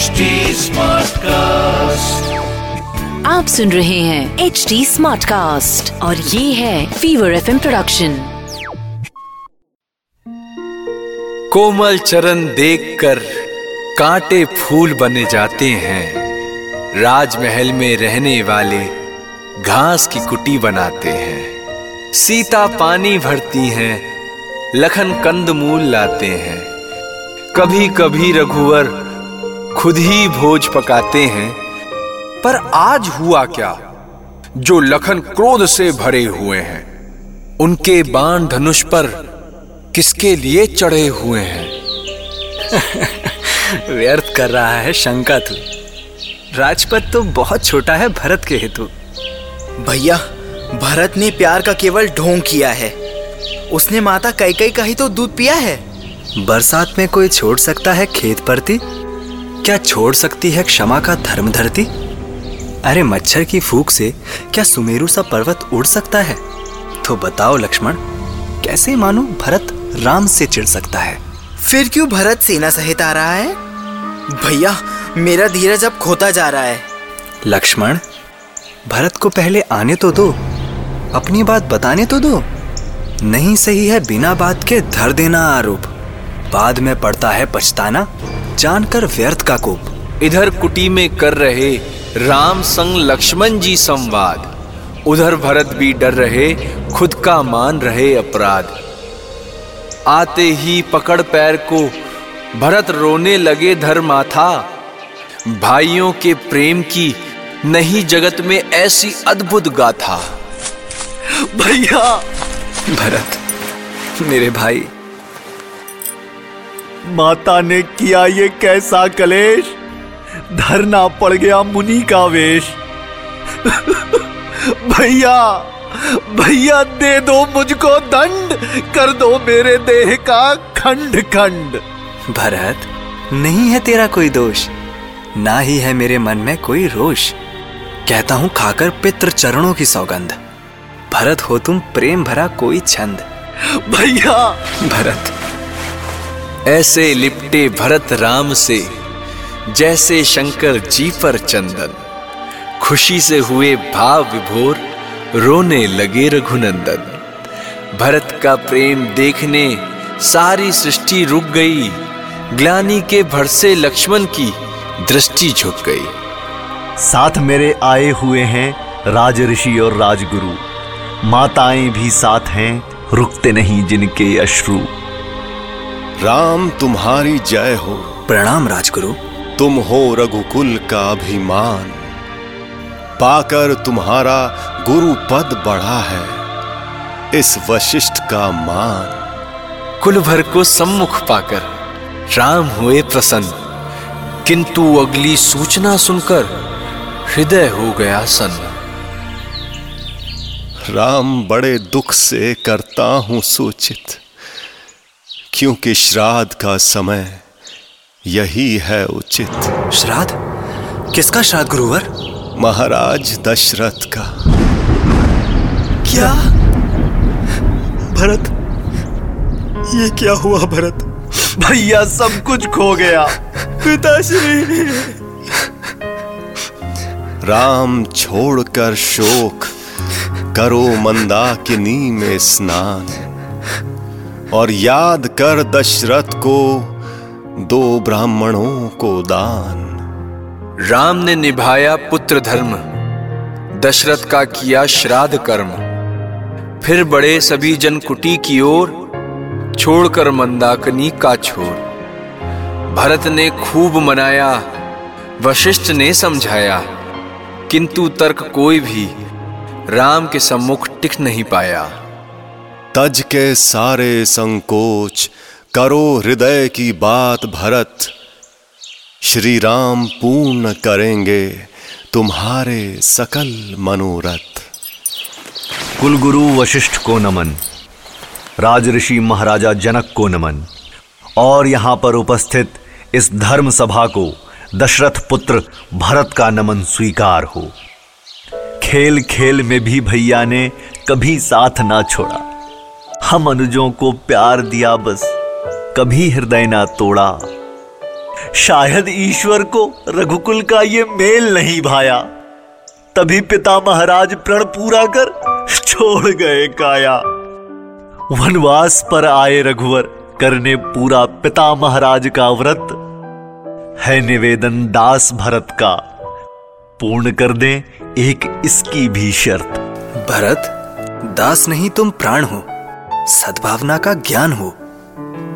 HD cast आप सुन रहे हैं एच डी स्मार्ट कास्ट और ये है फीवर एफ़ प्रोडक्शन कोमल चरण देखकर कांटे फूल बने जाते हैं। राजमहल में रहने वाले घास की कुटी बनाते हैं। सीता पानी भरती हैं लखन कंद मूल लाते हैं। कभी कभी रघुवर खुद ही भोज पकाते हैं पर आज हुआ क्या? जो लखन क्रोध से भरे हुए हैं उनके बाण धनुष पर किसके लिए चढ़े हुए हैं? व्यर्थ कर रहा है शंका तू। राजपथ तो बहुत छोटा है भरत के हेतु। भैया भरत ने प्यार का केवल ढोंग किया है। उसने माता कई कई का ही तो दूध पिया है। बरसात में कोई छोड़ सकता है खेत परती? क्या छोड़ सकती है क्षमा का धर्म धरती? अरे मच्छर की फूक से क्या सुमेरु सा पर्वत उड़ सकता है? तो बताओ लक्ष्मण कैसे मानो भरत राम से चिढ़ सकता है? फिर क्यों भरत सेना सहित आ रहा है? भैया मेरा धीरज अब खोता जा रहा है। लक्ष्मण भरत को पहले आने तो दो अपनी बात बताने तो दो। नहीं सही है बिना बात के धर देना आरोप। बाद में पड़ता है पछताना। जानकर व्यर्थ का कोप। इधर कुटी में कर रहे राम संग लक्ष्मण जी संवाद। उधर भरत भी डर रहे खुद का मान रहे अपराध। आते ही पकड़ पैर को भरत रोने लगे धर माथा भाइयों के प्रेम की नहीं जगत में ऐसी अद्भुत गाथा। भैया! भरत मेरे भाई माता ने किया ये कैसा कलेश? धरना पड़ गया मुनि का वेश। भैया भैया दे दो मुझको दंड कर दो मेरे देह का खंड खंड। भरत नहीं है तेरा कोई दोष ना ही है मेरे मन में कोई रोष। कहता हूँ खाकर पितृ चरणों की सौगंध। भरत हो तुम प्रेम भरा कोई छंद। भैया! भरत ऐसे लिपटे भरत राम से, जैसे शंकर जी पर चंदन। खुशी से हुए भाव विभोर, रोने लगे रघुनंदन। भरत का प्रेम देखने सारी सृष्टि रुक गई, ग्लानी के भरसे लक्ष्मण की दृष्टि झुक गई। साथ मेरे आए हुए हैं राज ऋषि और राजगुरु। माताएँ भी साथ हैं, रुकते नहीं जिनके अश्रु। राम तुम्हारी जय हो। प्रणाम राजगुरु। तुम हो रघुकुल का अभिमान। पाकर तुम्हारा गुरु पद बढ़ा है। इस वशिष्ठ का मान। कुल भर को सम्मुख पाकर राम हुए प्रसन्न। किंतु अगली सूचना सुनकर हृदय हो गया सन्न। राम बड़े दुख से करता हूँ सूचित। क्योंकि श्राद्ध का समय यही है उचित। श्राद्ध? किसका श्राद्ध गुरुवर? महाराज दशरथ का। क्या? भरत? ये क्या हुआ भरत? भैया सब कुछ खो गया। पिताश्री। राम छोड़कर शोक करो मंदाकिनी में स्नान। और याद कर दशरथ को, दो ब्राह्मणों को दान। राम ने निभाया पुत्र धर्म, दशरथ का किया श्राद्ध कर्म। फिर बड़े सभी जन कुटी की ओर छोड़कर मंदाकिनी का छोर। भरत ने खूब मनाया, वशिष्ठ ने समझाया, किंतु तर्क कोई भी राम के सम्मुख टिक नहीं पाया। तज के सारे संकोच, करो हृदय की बात भरत। श्री राम पूर्ण करेंगे तुम्हारे सकल मनोरथ। कुलगुरु वशिष्ठ को नमन राजऋषि महाराजा जनक को नमन, और यहाँ पर उपस्थित इस धर्म सभा को दशरथ पुत्र भरत का नमन स्वीकार हो। खेल खेल में भी भैया ने कभी साथ ना छोड़ा। हम अनुजों को प्यार दिया बस, कभी हृदय ना तोड़ा। शायद ईश्वर को रघुकुल का ये मेल नहीं भाया, तभी पिता महाराज प्रण पूरा कर छोड़ गए काया। वनवास पर आए रघुवर, करने पूरा पिता महाराज का व्रत। है निवेदन दास भरत का, पूर्ण कर दें एक इसकी भी शर्त। भरत, दास नहीं तुम प्राण हो। सद्भावना का ज्ञान हो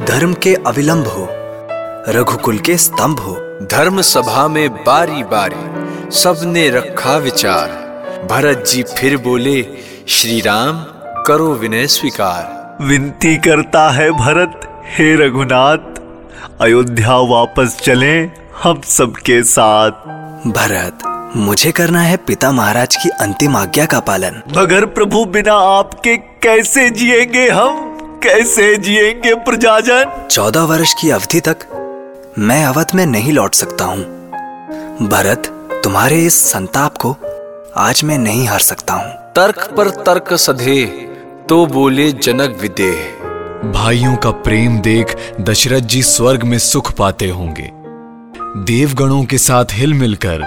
धर्म के अविलंब हो रघुकुल के स्तंभ हो। धर्म सभा में बारी बारी सबने रखा विचार। भरत जी फिर बोले श्री राम करो विनय स्वीकार। विनती करता है भरत हे रघुनाथ अयोध्या वापस चले हम सबके साथ। भरत मुझे करना है पिता महाराज की अंतिम आज्ञा का पालन। मगर प्रभु बिना आपके कैसे जिएँगे हम? कैसे जिएँगे प्रजाजन? चौदह वर्ष की अवधि तक मैं अवध में नहीं लौट सकता हूँ। भरत तुम्हारे इस संताप को आज मैं नहीं हार सकता हूँ। तर्क पर तर्क सधे तो बोले जनक विदेह। भाइयों का प्रेम देख दशरथ जी स्वर्ग में सुख पाते होंगे। देवगणों के साथ हिल मिलकर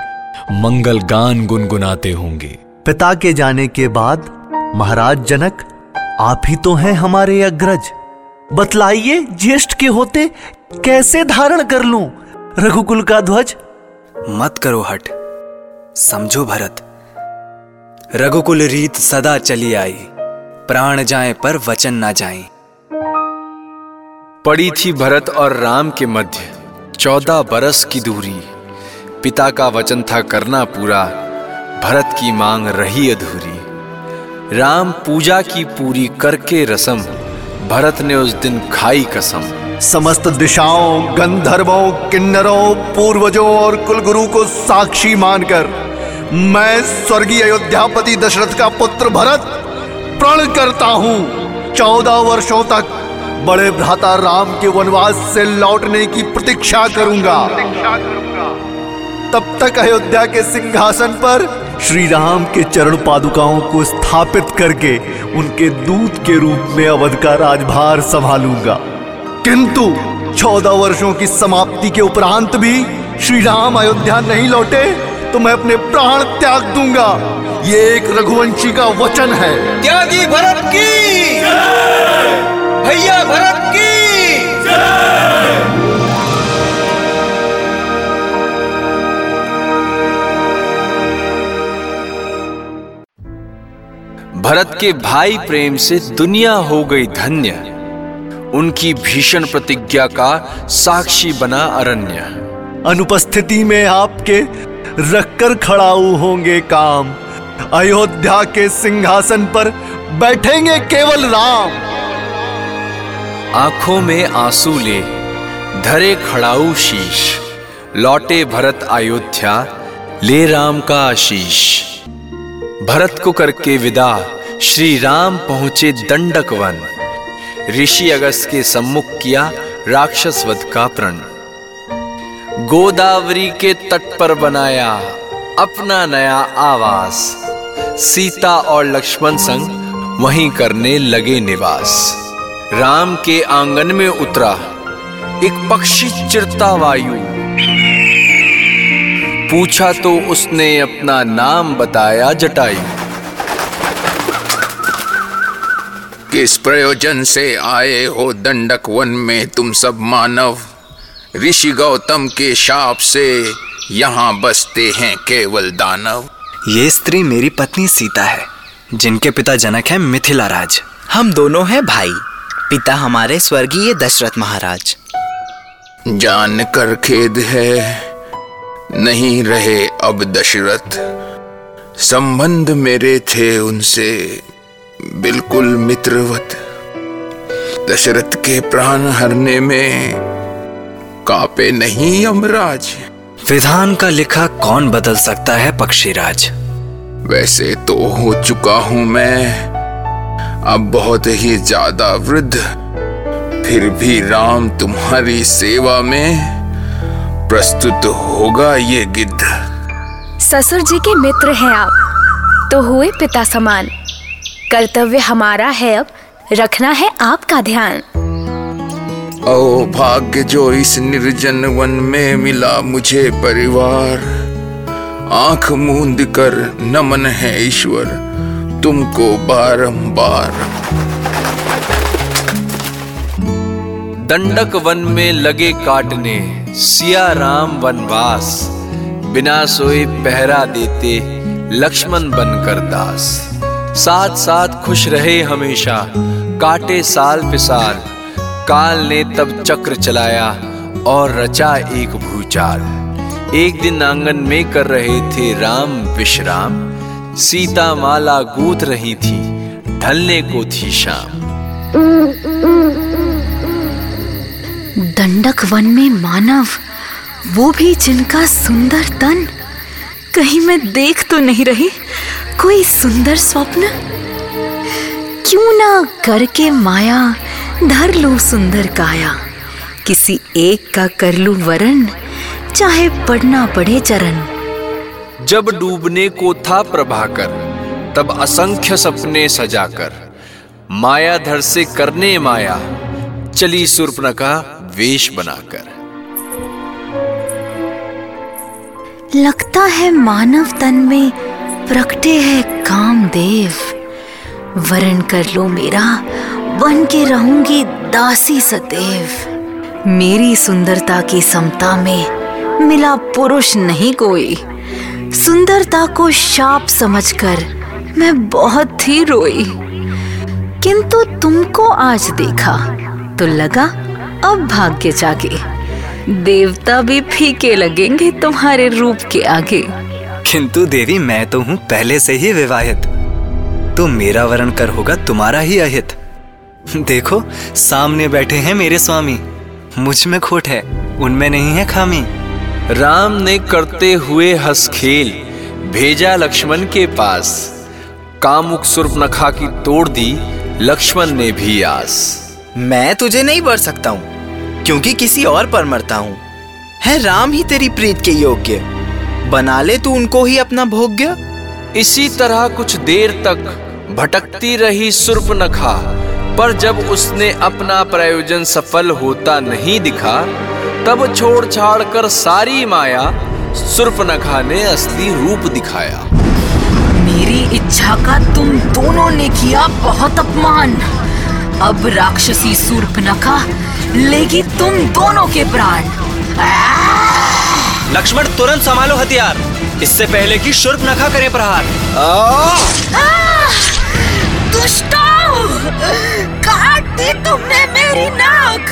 मंगल गान गुनगुनाते होंगे। पिता के जाने के बाद महाराज जनक आप ही तो हैं हमारे अग्रज। बतलाइए ज्येष्ठ के होते कैसे धारण कर लूँ? रघुकुल का ध्वज। मत करो हट। समझो भरत। रघुकुल रीत सदा चली आई। प्राण जाए पर वचन ना जाए। पड़ी थी भरत और राम के मध्य। चौदह बरस की दूरी। पिता का वचन था करना पूरा। भरत की मांग रही अधूरी। राम पूजा की पूरी करके रसम, भरत ने उस दिन खाई कसम। समस्त दिशाओं, गंधर्वों, किन्नरों, पूर्वजों और कुलगुरु को साक्षी मानकर, मैं स्वर्गीय अयोध्यापति दशरथ का पुत्र भरत प्रण करता हूँ। चौदह वर्षों तक बड़े भ्राता राम के वनवास से लौटने की प्रतीक्षा करूँगा। तब तक अयोध्या के सिंहासन पर श्री राम के चरण पादुकाओं को स्थापित करके उनके दूत के रूप में अवध का राजभार संभालूँगा। किंतु चौदह वर्षों की समाप्ति के उपरांत भी श्री राम अयोध्या नहीं लौटे तो मैं अपने प्राण त्याग दूँगा। ये एक रघुवंशी का वचन है। त्यागी भरत की। भैया भरत की। भरत के भाई प्रेम से दुनिया हो गई धन्य। उनकी भीषण प्रतिज्ञा का साक्षी बना अरण्य। अनुपस्थिति में आपके रखकर खड़ाऊ होंगे काम। अयोध्या के सिंहासन पर बैठेंगे केवल राम। आँखों में आँसू ले धरे खड़ाऊ शीश। लौटे भरत अयोध्या ले राम का आशीष। भरत को करके विदा। श्री राम पहुँचे दंडक वन ऋषि अगस्त के सम्मुख किया राक्षस वध का प्रण। गोदावरी के तट पर बनाया अपना नया आवास। सीता और लक्ष्मण संग वहीं करने लगे निवास। राम के आँगन में उतरा। एक पक्षी चिरता वायु पूछा तो उसने अपना नाम बताया जटायु। किस प्रयोजन से आए हो दंडक वन में तुम सब मानव? ऋषि गौतम के शाप से यहाँ बसते हैं केवल दानव। ये स्त्री मेरी पत्नी सीता है जिनके पिता जनक है मिथिला राज। हम दोनों हैं भाई। पिता हमारे स्वर्गीय दशरथ महाराज। जान कर खेद है नहीं रहे अब दशरथ। संबंध मेरे थे उनसे बिल्कुल मित्रवत। दशरथ के प्राण हरने में कापे नहीं यमराज। विधान का लिखा कौन बदल सकता है पक्षीराज? वैसे तो हो चुका हूँ मैं। अब बहुत ही ज़्यादा वृद्ध। फिर भी राम तुम्हारी सेवा में प्रस्तुत होगा ये गिद्ध। ससुर जी के मित्र हैं आप तो हुए पिता समान। कर्तव्य हमारा है अब रखना है आपका ध्यान। ओ भाग्य जो इस निर्जन वन में मिला मुझे परिवार। आँख मूंद कर नमन है ईश्वर तुमको बारंबार। दंडक वन में लगे काटने सिया राम वनवास, बिना सोए पहरा देते लक्ष्मण बनकर दास। साथ साथ खुश रहे हमेशा, काटे साल पे साल काल ने तब चक्र चलाया और रचा एक भूचाल। एक दिन आँगन में कर रहे थे राम विश्राम सीता माला गूंथ रही थी, ढलने को थी शाम। दंडक वन में मानव, वो भी जिनका सुंदर तन। कहीं मैं देख तो नहीं रही कोई सुंदर स्वप्न। क्यों ना करके माया धर लूँ सुंदर काया। किसी एक का कर लूँ वरण चाहे पढ़ना पड़े चरण। जब डूबने को था प्रभाकर, तब असंख्य सपने सजाकर। मायाधर से करने माया, चली सुर्पनखा वेश बनाकर। लगता है मानव तन में प्रकटे है कामदेव। वरण कर लो मेरा, बन के रहूँगी दासी सदैव। मेरी सुंदरता की समता में मिला पुरुष नहीं कोई। सुंदरता को शाप समझकर मैं बहुत ही रोई। किंतु तुमको आज देखा तो लगा अब भाग्य जागे। देवता भी फीके लगेंगे तुम्हारे रूप के आगे। किंतु देवी मैं तो हूँ पहले से ही विवाहित। तो मेरा वरण कर होगा तुम्हारा ही अहित। देखो सामने बैठे हैं मेरे स्वामी। मुझमें खोट है उनमें नहीं है खामी। राम ने करते हुए हंस खेल भेजा लक्ष्मण के पास। कामुक सुर्पनखा की तोड़ दी लक्ष्मण ने भी आस। मैं तुझे नहीं बर सकता हूँ क्योंकि किसी और पर मरता हूँ। है राम ही तेरी प्रीत के योग्य। बना ले तू उनको ही अपना भोग्य। इसी तरह कुछ देर तक भटकती रही सुर्पनखा पर जब उसने अपना प्रयोजन सफल होता नहीं दिखा तब छोड़ छाड़ कर सारी माया सुर्पनखा ने असली रूप दिखाया। मेरी इच्छा का तुम दोनों ने किया बहुत अपमान। अब राक्षसी सूर्पनखा लेगी तुम दोनों के प्राण। लक्ष्मण तुरंत संभालो हथियार। इससे पहले कि शुर्प नखा करे प्रहार। दुष्टो काट दी तुमने मेरी नाक।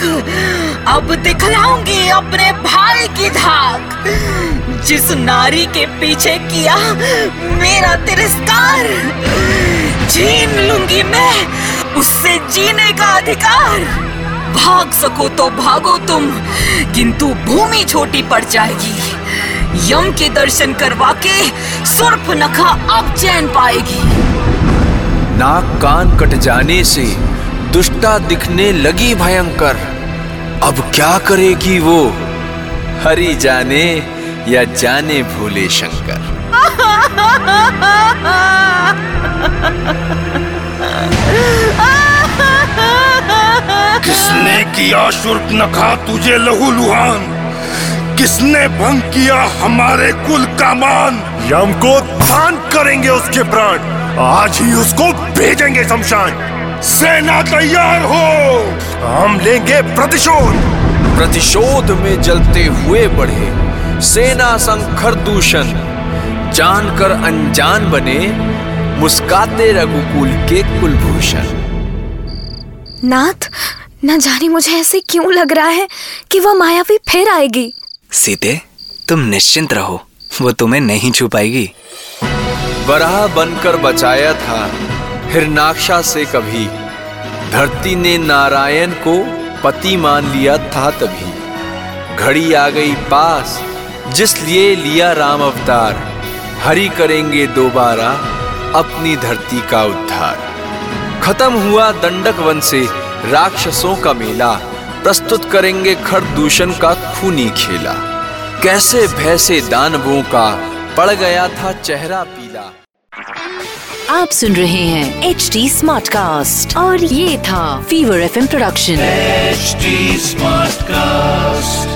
अब दिखलाऊँगी अपने भाई की धाक। जिस नारी के पीछे किया मेरा तिरस्कार छीन लूँगी मैं। उससे जीने का अधिकार। भाग सको तो भागो तुम किंतु भूमि छोटी पड़ जाएगी। यम के दर्शन करवा के सुर्फ नखा अब चैन पाएगी। नाक कान कट जाने से दुष्टा दिखने लगी भयंकर। अब क्या करेगी वो? हरी जाने या जाने भोले शंकर? किया शुर्क नखा तुझे लहू लुहान। किसने भंग किया हमारे कुल का मान? यम को दान करेंगे उसके प्राण। आज ही उसको भेजेंगे शमशान। सेना तैयार हो। हम लेंगे प्रतिशोध। प्रतिशोध में जलते हुए बढ़े। सेना संखर दूषण। जानकर अनजान बने। मुस्काते रघुकुल के कुलभूषण। नाथ न जाने मुझे ऐसे क्यों लग रहा है कि वह मायावी फिर आएगी। सीते तुम निश्चिंत रहो वो तुम्हें नहीं छुपाएगी वराह बनकर बचाया था हिरनाक्षा से कभी। धरती ने नारायण को पति मान लिया था तभी। घड़ी आ गई पास जिस लिए लिया राम अवतार। हरि करेंगे दोबारा अपनी धरती का उद्धार। खत्म हुआ दंडक वन से राक्षसों का मेला प्रस्तुत करेंगे खरदूषण का खूनी खेला। कैसे भैसे दानवों का पड़ गया था चेहरा पीला। आप सुन रहे हैं एच डी स्मार्ट कास्ट और ये था fever F production H Smartcast